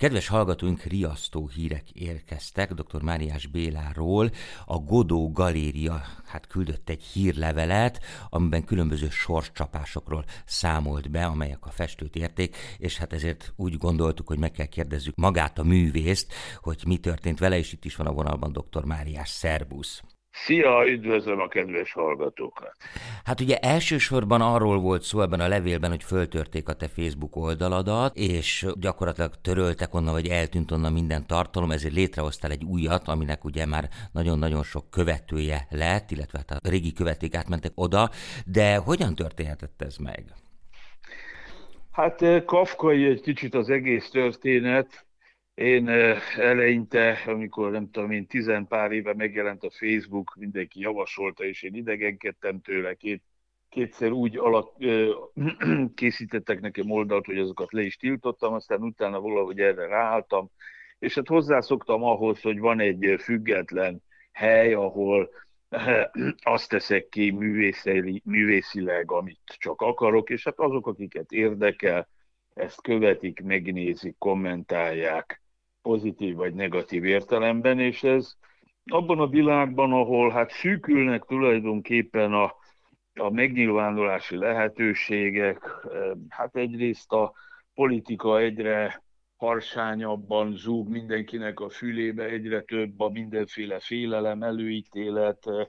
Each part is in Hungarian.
Kedves hallgatóink, riasztó hírek érkeztek dr. Máriás Béláról. A Godó Galéria hát küldött egy hírlevelet, amiben különböző sorscsapásokról számolt be, amelyek a festőt érték, és hát ezért úgy gondoltuk, hogy meg kell kérdezzük magát a művészt, hogy mi történt vele, és itt is van a vonalban dr. Máriás Szerbusz. Szia, üdvözlöm a kedves hallgatókat! Hát ugye elsősorban arról volt szó ebben a levélben, hogy föltörték a te Facebook oldaladat, és gyakorlatilag töröltek onnan, vagy eltűnt onnan minden tartalom, ezért létrehoztál egy újat, aminek ugye már nagyon-nagyon sok követője lett, illetve hát a régi követők átmentek oda, de hogyan történhetett ez meg? Hát eh, kafkai egy kicsit az egész történet, én eleinte, amikor nem tudom én, tizen pár éve megjelent a Facebook, mindenki javasolta, és én idegenkedtem tőle, két, kétszer úgy alak, készítettek nekem oldalt, hogy azokat le is tiltottam, aztán utána valahogy erre ráálltam, és hát hozzászoktam ahhoz, hogy van egy független hely, ahol azt teszek ki művészileg, amit csak akarok, és hát azok, akiket érdekel, ezt követik, megnézik, kommentálják, pozitív vagy negatív értelemben, és ez abban a világban, ahol hát szűkülnek tulajdonképpen a, a megnyilvánulási lehetőségek, eh, hát egyrészt a politika egyre harsányabban zúg mindenkinek a fülébe, egyre több a mindenféle félelem, előítélet, eh,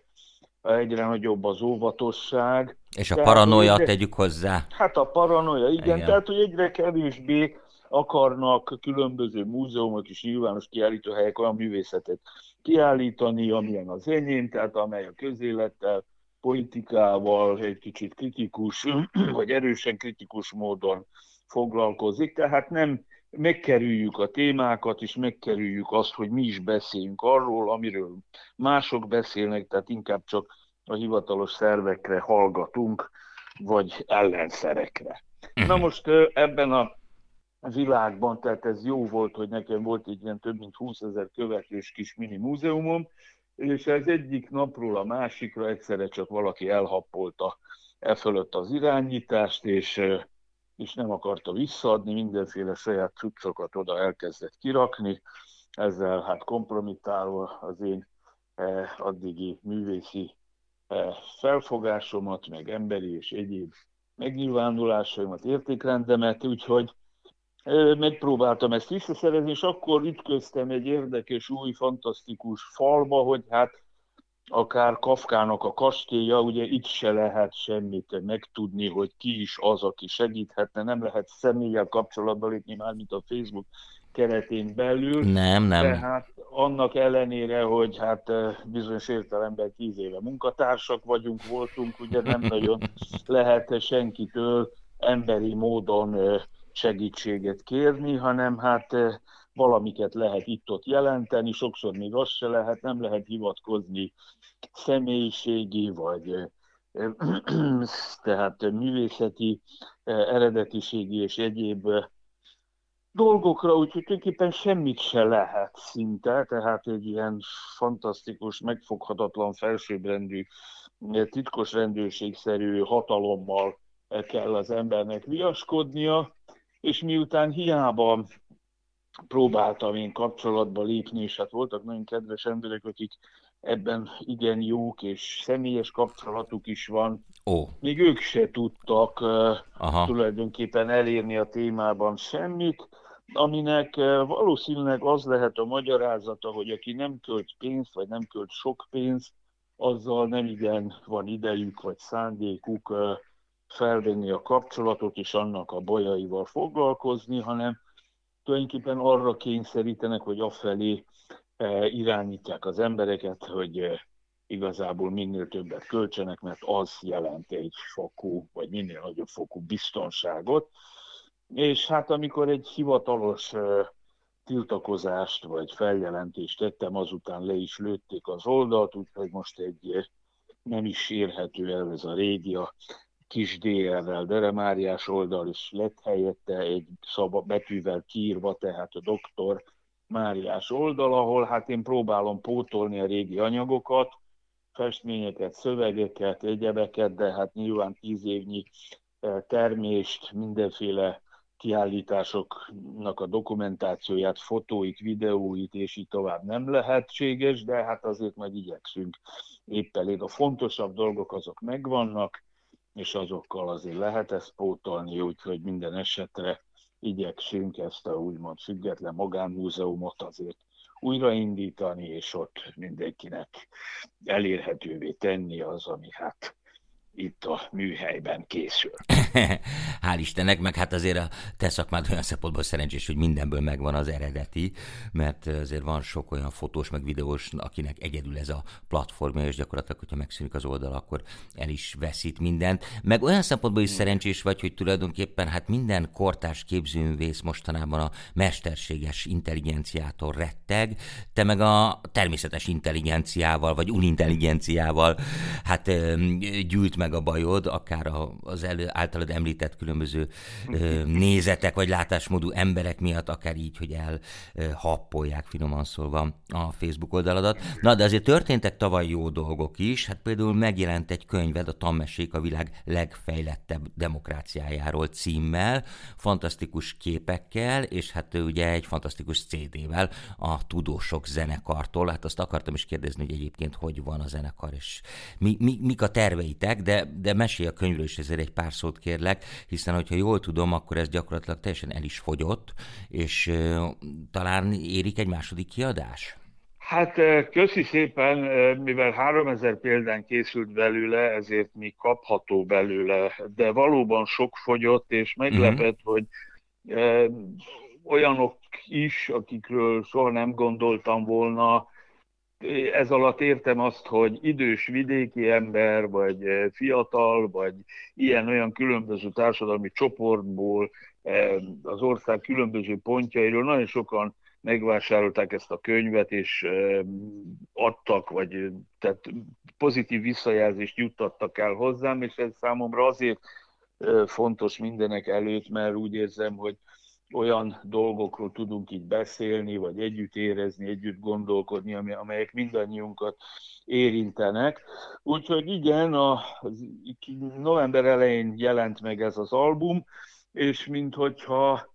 egyre nagyobb az óvatosság. És a paranoia tegyük hozzá. Hát a paranoia, igen, igen. tehát hogy egyre kevésbé akarnak különböző múzeumok és nyilvános kiállítóhelyek olyan művészetet kiállítani, amilyen az enyém, tehát amely a közélettel, politikával egy kicsit kritikus, vagy erősen kritikus módon foglalkozik, tehát nem megkerüljük a témákat, és megkerüljük azt, hogy mi is beszéljünk arról, amiről mások beszélnek, tehát inkább csak a hivatalos szervekre hallgatunk, vagy ellenszerekre. Na mhm. most ebben a világban, tehát ez jó volt, hogy nekem volt egy ilyen több mint 20 ezer követős kis mini múzeumom, és ez egyik napról a másikra egyszerre csak valaki elhappolta e fölött az irányítást, és, és nem akarta visszaadni, mindenféle saját cuccokat oda elkezdett kirakni, ezzel hát kompromittálva az én eh, addigi művészi eh, felfogásomat, meg emberi és egyéb megnyilvánulásaimat, értékrendemet, úgyhogy megpróbáltam ezt visszaszerezni, és akkor ütköztem egy érdekes, új, fantasztikus falba, hogy hát akár Kafkának a kastélya, ugye itt se lehet semmit megtudni, hogy ki is az, aki segíthetne, nem lehet személlyel kapcsolatba lépni, már mint a Facebook keretén belül. Nem, nem. Tehát annak ellenére, hogy hát bizonyos értelemben tíz éve munkatársak vagyunk, voltunk, ugye nem nagyon lehet senkitől emberi módon segítséget kérni, hanem hát eh, valamiket lehet itt-ott jelenteni, sokszor még azt se lehet, nem lehet hivatkozni személyiségi vagy eh, tehát művészeti eh, eredetiségi és egyéb dolgokra, úgyhogy tulajdonképpen semmit se lehet szinte, tehát egy ilyen fantasztikus, megfoghatatlan felsőbbrendű, titkos rendőrségszerű hatalommal kell az embernek viaskodnia, és miután hiába próbáltam én kapcsolatba lépni, és hát voltak nagyon kedves emberek, akik ebben igen jók, és személyes kapcsolatuk is van. Ó. Még ők se tudtak Aha. tulajdonképpen elérni a témában semmit, aminek valószínűleg az lehet a magyarázata, hogy aki nem költ pénzt, vagy nem költ sok pénzt, azzal nem igen van idejük, vagy szándékuk felvenni a kapcsolatot és annak a bajaival foglalkozni, hanem tulajdonképpen arra kényszerítenek, hogy afelé e, irányítják az embereket, hogy e, igazából minél többet költsenek, mert az jelent egy fokú, vagy minél nagyobb fokú biztonságot. És hát amikor egy hivatalos e, tiltakozást vagy feljelentést tettem, azután le is lőtték az oldalt, úgyhogy most egy nem is érhető el ez a régi, a kis DR-rel, Deremáriás oldal is lett helyette egy szaba betűvel kiírva, tehát a doktor Máriás oldal, ahol hát én próbálom pótolni a régi anyagokat, festményeket, szövegeket, egyebeket, de hát nyilván tíz évnyi e, termést, mindenféle kiállításoknak a dokumentációját, fotóit, videóit, és így tovább nem lehetséges, de hát azért majd igyekszünk épp elég. A fontosabb dolgok azok megvannak, és azokkal azért lehet ezt pótolni, úgyhogy minden esetre igyekszünk ezt a úgymond független magánmúzeumot azért újraindítani, és ott mindenkinek elérhetővé tenni az, ami hát itt a műhelyben készül. Hál' Istennek, meg hát azért a te szakmád olyan szempontból szerencsés, hogy mindenből megvan az eredeti, mert azért van sok olyan fotós, meg videós, akinek egyedül ez a platformja, és gyakorlatilag, hogyha megszűnik az oldal, akkor el is veszít mindent. Meg olyan szempontból is szerencsés vagy, hogy tulajdonképpen hát minden kortárs képzőművész mostanában a mesterséges intelligenciától retteg, te meg a természetes intelligenciával, vagy unintelligenciával hát gyűjt meg a bajod, akár az elő, általad említett különböző nézetek vagy látásmódú emberek miatt, akár így, hogy elhappolják finoman szólva a Facebook oldaladat. Na, de azért történtek tavaly jó dolgok is, hát például megjelent egy könyved, a Tammesék a világ legfejlettebb demokráciájáról címmel, fantasztikus képekkel, és hát ugye egy fantasztikus CD-vel a Tudósok zenekartól. Hát azt akartam is kérdezni, hogy egyébként hogy van a zenekar, és mi, mi, mik a terveitek, de, de mesélj a könyvről is ezért egy pár szót kérlek, hiszen hogyha jól tudom, akkor ez gyakorlatilag teljesen el is fogyott, és uh, talán érik egy második kiadás? Hát köszi szépen, mivel 3000 példán készült belőle, ezért mi kapható belőle, de valóban sok fogyott, és meglepett, uh-huh. hogy olyanok is, akikről soha nem gondoltam volna, ez alatt értem azt, hogy idős vidéki ember, vagy eh, fiatal, vagy ilyen-olyan különböző társadalmi csoportból, eh, az ország különböző pontjairól nagyon sokan megvásárolták ezt a könyvet, és eh, adtak, vagy tehát pozitív visszajelzést juttattak el hozzám, és ez számomra azért fontos mindenek előtt, mert úgy érzem, hogy olyan dolgokról tudunk így beszélni, vagy együtt érezni, együtt gondolkodni, amelyek mindannyiunkat érintenek. Úgyhogy igen, a, november elején jelent meg ez az album, és minthogyha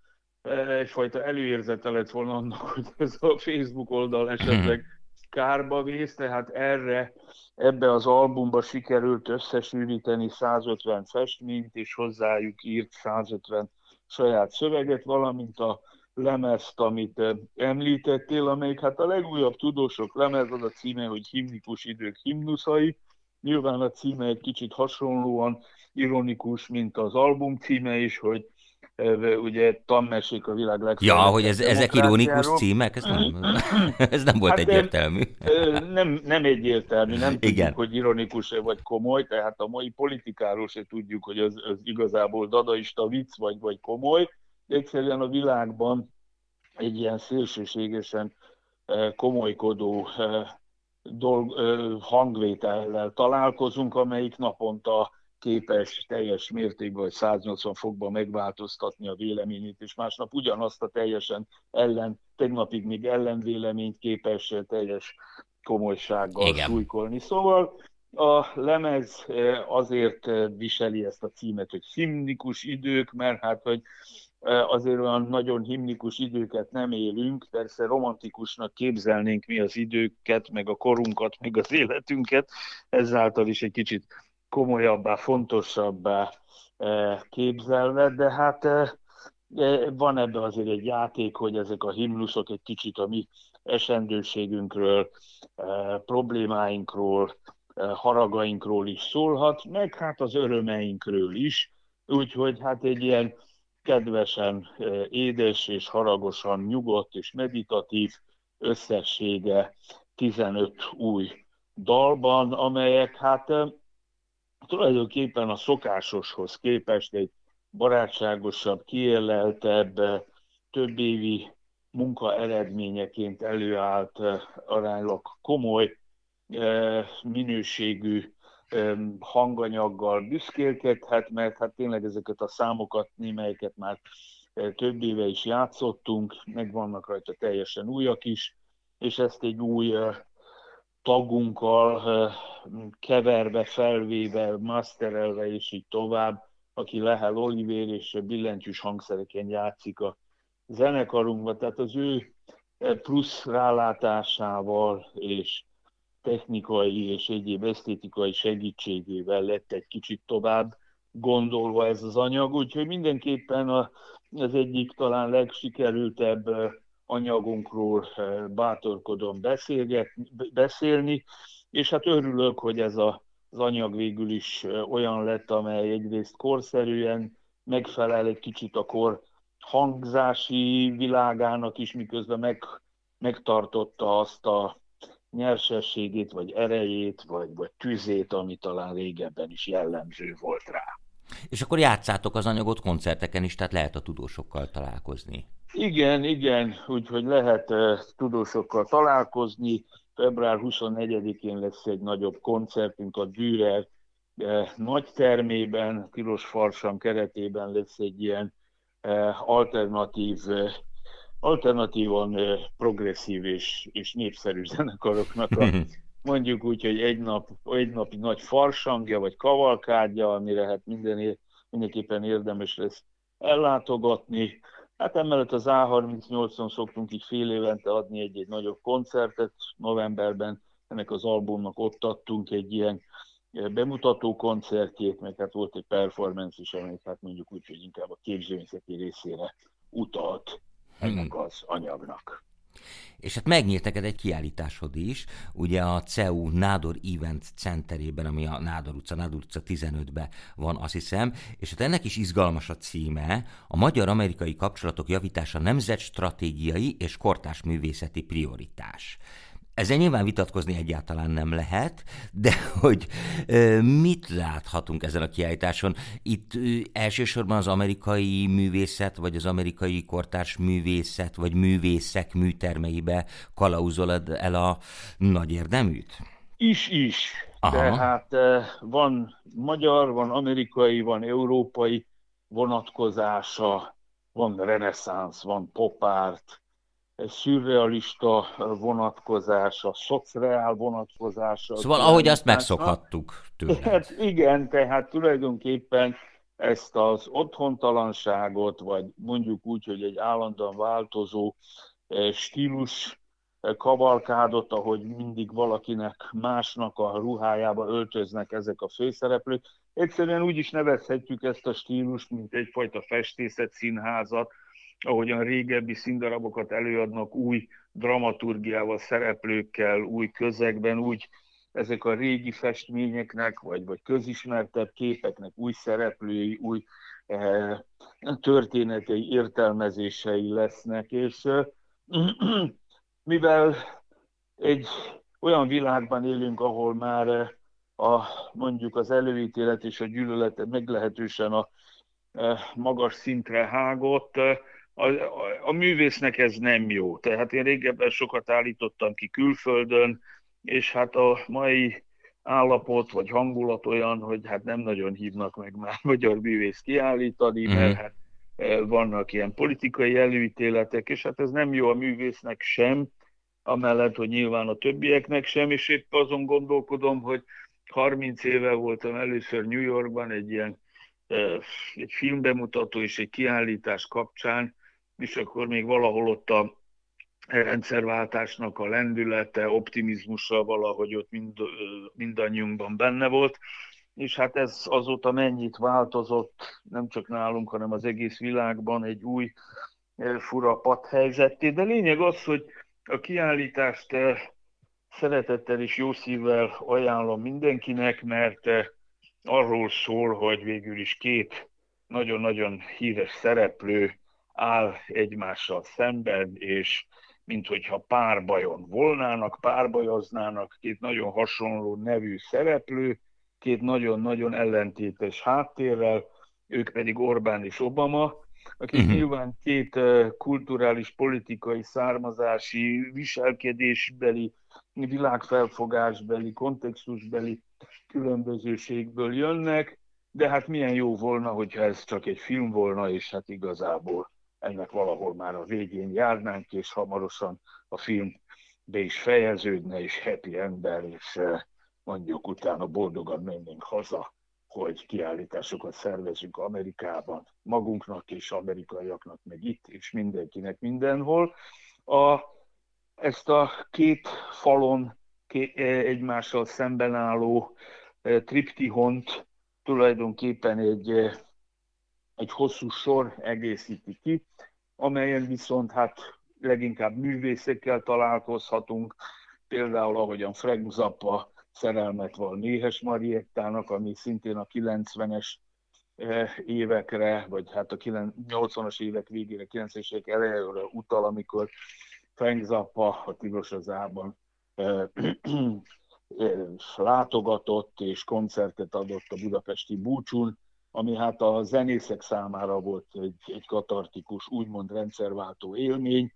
egyfajta előérzete lett volna annak, hogy ez a Facebook oldal esetleg kárba vész, tehát erre, ebbe az albumba sikerült összesűríteni 150 festményt, és hozzájuk írt 150 saját szöveget, valamint a lemezt, amit eh, említettél, amelyik hát a legújabb tudósok lemez, az a címe, hogy Himnikus idők himnuszai. Nyilván a címe egy kicsit hasonlóan ironikus, mint az album címe is, hogy ugye tanmesék a világ legfelelőbb. Ja, hogy ez, ezek ironikus címek, ez nem, ez nem volt hát egyértelmű. Nem, nem egyértelmű, nem tudjuk, Igen. hogy ironikus vagy komoly, tehát a mai politikáról se tudjuk, hogy az, az igazából dadaista vicc vagy, vagy komoly. Egyszerűen a világban egy ilyen szélsőségesen komolykodó dolg, hangvétellel találkozunk, amelyik naponta képes teljes mértékben, vagy 180 fokban megváltoztatni a véleményét, és másnap ugyanazt a teljesen ellen, tegnapig még ellenvéleményt képes teljes komolysággal Igen. súlykolni. Szóval a lemez eh, azért eh, viseli ezt a címet, hogy himnikus idők, mert hát, hogy eh, azért olyan nagyon himnikus időket nem élünk, persze romantikusnak képzelnénk mi az időket, meg a korunkat, meg az életünket, ezáltal is egy kicsit komolyabbá, fontosabbá eh, képzelve, de hát eh, eh, van ebben azért egy játék, hogy ezek a himnuszok egy kicsit a mi esendőségünkről, problémáinkról, haragainkról is szólhat, meg hát az örömeinkről is, úgyhogy hát egy ilyen kedvesen édes és haragosan nyugodt és meditatív összessége 15 új dalban, amelyek hát tulajdonképpen a szokásoshoz képest egy barátságosabb, kiéleltebb, több évi munka eredményeként előállt aránylag komoly minőségű hanganyaggal büszkélkedhet, mert hát tényleg ezeket a számokat, némelyeket már több éve is játszottunk, meg vannak rajta teljesen újak is, és ezt egy új tagunkkal keverve, felvéve, masterelve és így tovább aki Lehel Olivér és billentyűs hangszereken játszik a zenekarunkban, tehát az ő plusz rálátásával és technikai és egyéb esztétikai segítségével lett egy kicsit tovább gondolva ez az anyag, úgyhogy mindenképpen az egyik talán legsikerültebb anyagunkról bátorkodom beszélget, beszélni, és hát örülök, hogy ez a, az anyag végül is olyan lett, amely egyrészt korszerűen megfelel egy kicsit a kor hangzási világának is, miközben meg, megtartotta azt a nyersességét, vagy erejét, vagy, vagy tüzét, ami talán régebben is jellemző volt rá. És akkor játszátok az anyagot koncerteken is, tehát lehet a tudósokkal találkozni. Igen, igen, úgyhogy lehet uh, tudósokkal találkozni. Február 24-én lesz egy nagyobb koncertünk a Dürer uh, nagy termében, Tilos Farsam keretében lesz egy ilyen uh, alternatív alternatívan progresszív és, és népszerű zenekaroknak a, mondjuk úgy, hogy egy, nap, egy napi nagy farsangja vagy kavalkádja, amire hát minden, mindenképpen érdemes lesz ellátogatni. Hát emellett az A38-on szoktunk így fél évente adni egy-egy nagyobb koncertet. Novemberben ennek az albumnak ott adtunk egy ilyen bemutató koncertjét, meg hát volt egy performance is, amely hát mondjuk úgy, hogy inkább a képzőművészeti részére utalt ennek hmm. az anyagnak. És hát megnyílt egy kiállításod is, ugye a CEU Nádor Event Centerében, ami a Nádor utca, Nádor utca 15-ben van, azt hiszem, és hát ennek is izgalmas a címe, a magyar-amerikai kapcsolatok javítása nemzetstratégiai és kortás művészeti prioritás. Ezzel nyilván vitatkozni egyáltalán nem lehet, de hogy mit láthatunk ezen a kiállításon? Itt elsősorban az amerikai művészet, vagy az amerikai kortárs művészet, vagy művészek műtermeibe kalauzolod el a nagy érdeműt? Is, is. Aha. Tehát van magyar, van amerikai, van európai vonatkozása, van reneszánsz, van popárt, szürrealista vonatkozása, szociál vonatkozása. Szóval ahogy azt megszokhattuk tőle. Hát igen, tehát tulajdonképpen ezt az otthontalanságot, vagy mondjuk úgy, hogy egy állandóan változó eh, stílus eh, kavalkádot, ahogy mindig valakinek másnak a ruhájába öltöznek ezek a főszereplők. Egyszerűen úgy is nevezhetjük ezt a stílust, mint egyfajta festészet színházat, ahogyan régebbi színdarabokat előadnak új dramaturgiával, szereplőkkel, új közegben, úgy ezek a régi festményeknek, vagy, vagy közismertebb képeknek új szereplői, új eh, történetei, értelmezései lesznek, és eh, mivel egy olyan világban élünk, ahol már eh, a, mondjuk az előítélet és a gyűlölet meglehetősen a eh, magas szintre hágott, eh, a, a, a művésznek ez nem jó. Tehát én régebben sokat állítottam ki külföldön, és hát a mai állapot vagy hangulat olyan, hogy hát nem nagyon hívnak meg már magyar művész kiállítani, mert mm. hát e, vannak ilyen politikai előítéletek, és hát ez nem jó a művésznek sem, amellett, hogy nyilván a többieknek sem, és épp azon gondolkodom, hogy 30 éve voltam először New Yorkban egy ilyen e, egy filmbemutató és egy kiállítás kapcsán, és akkor még valahol ott a rendszerváltásnak a lendülete, optimizmusa valahogy ott mind, mindannyiunkban benne volt, és hát ez azóta mennyit változott, nem csak nálunk, hanem az egész világban egy új fura helyzetté. De lényeg az, hogy a kiállítást szeretettel és jó szívvel ajánlom mindenkinek, mert arról szól, hogy végül is két nagyon-nagyon híres szereplő áll egymással szemben, és mint hogyha párbajon volnának, párbajoznának, két nagyon hasonló nevű szereplő, két nagyon-nagyon ellentétes háttérrel, ők pedig Orbán és Obama, akik uh-huh. nyilván két kulturális, politikai, származási, viselkedésbeli, világfelfogásbeli, kontextusbeli különbözőségből jönnek, de hát milyen jó volna, hogyha ez csak egy film volna, és hát igazából ennek valahol már a végén járnánk, és hamarosan a film be is fejeződne, és happy ember, és eh, mondjuk utána boldogan mennénk haza hogy kiállításokat szervezünk Amerikában, magunknak és amerikaiaknak, meg itt, és mindenkinek mindenhol. A, ezt a két falon ké, egymással szemben álló e, triptihont tulajdonképpen egy, egy hosszú sor egészíti ki, amelyen viszont hát leginkább művészekkel találkozhatunk, például ahogyan Frank Zappa szerelmet van Méhes Mariettának, ami szintén a 90-es eh, évekre, vagy hát a 80-as évek végére, 90-es évek elejére utal, amikor Frank Zappa a Tilos az Ában eh, eh, látogatott és koncertet adott a budapesti búcsún, ami hát a zenészek számára volt egy, egy katartikus, úgymond rendszerváltó élmény.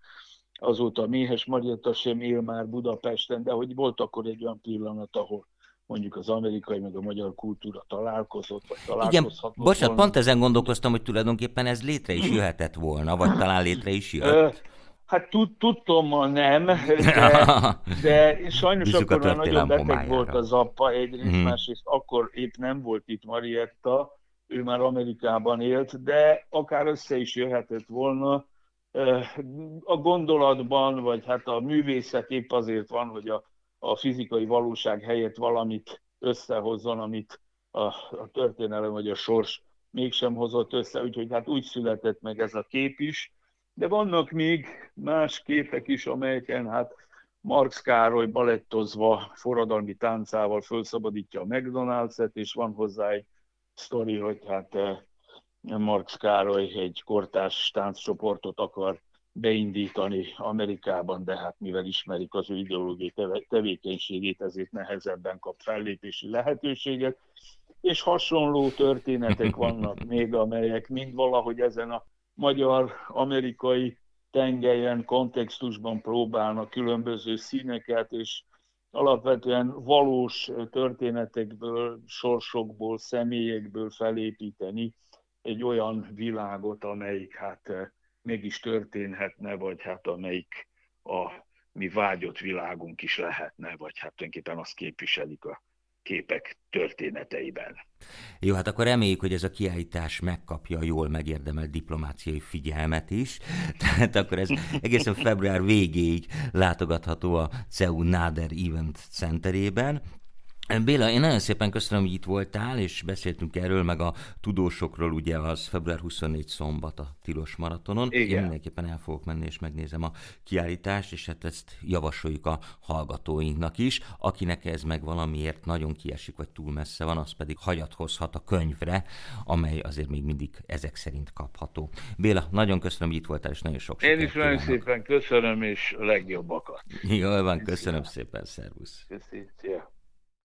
Azóta Méhes Marietta sem él már Budapesten, de hogy volt akkor egy olyan pillanat, ahol mondjuk az amerikai meg a magyar kultúra találkozott, vagy találkozhatott Igen, bocsánat, pont ezen gondolkoztam, hogy tulajdonképpen ez létre is jöhetett volna, vagy talán létre is jött. Hát tudtommal nem, de, de sajnos Bízuk akkor már nagyon beteg volt az apa egyrészt, hmm. másrészt akkor épp nem volt itt Marietta, ő már Amerikában élt, de akár össze is jöhetett volna. A gondolatban, vagy hát a művészet épp azért van, hogy a, a fizikai valóság helyett valamit összehozzon, amit a, a történelem vagy a sors mégsem hozott össze, úgyhogy hát úgy született meg ez a kép is. De vannak még más képek is, amelyeken hát Marx Károly balettozva, forradalmi táncával felszabadítja a McDonald's-et, és van hozzá egy sztori, hogy hát eh, Marx Károly egy kortárs tánccsoportot akar beindítani Amerikában, de hát mivel ismerik az ő ideológiai tevékenységét, ezért nehezebben kap fellépési lehetőséget, és hasonló történetek vannak még, amelyek mind valahogy ezen a magyar-amerikai tengelyen, kontextusban próbálnak különböző színeket és alapvetően valós történetekből, sorsokból, személyekből felépíteni egy olyan világot, amelyik hát eh, mégis történhetne, vagy hát amelyik a mi vágyott világunk is lehetne, vagy hát tulajdonképpen azt képviselik a képek történeteiben. Jó, hát akkor reméljük, hogy ez a kiállítás megkapja a jól megérdemelt diplomáciai figyelmet is. Tehát akkor ez egészen február végéig látogatható a CEU Nader Event Centerében. Béla, én nagyon szépen köszönöm, hogy itt voltál, és beszéltünk erről, meg a tudósokról, ugye az február 24 szombat a Tilos Maratonon. Igen. Én mindenképpen el fogok menni, és megnézem a kiállítást, és hát ezt javasoljuk a hallgatóinknak is. Akinek ez meg valamiért nagyon kiesik, vagy túl messze van, az pedig hagyatkozhat a könyvre, amely azért még mindig ezek szerint kapható. Béla, nagyon köszönöm, hogy itt voltál, és nagyon sok Én is nagyon szépen köszönöm, és a legjobbakat. Jól van, köszönöm szépen, szervusz. Köszönöm.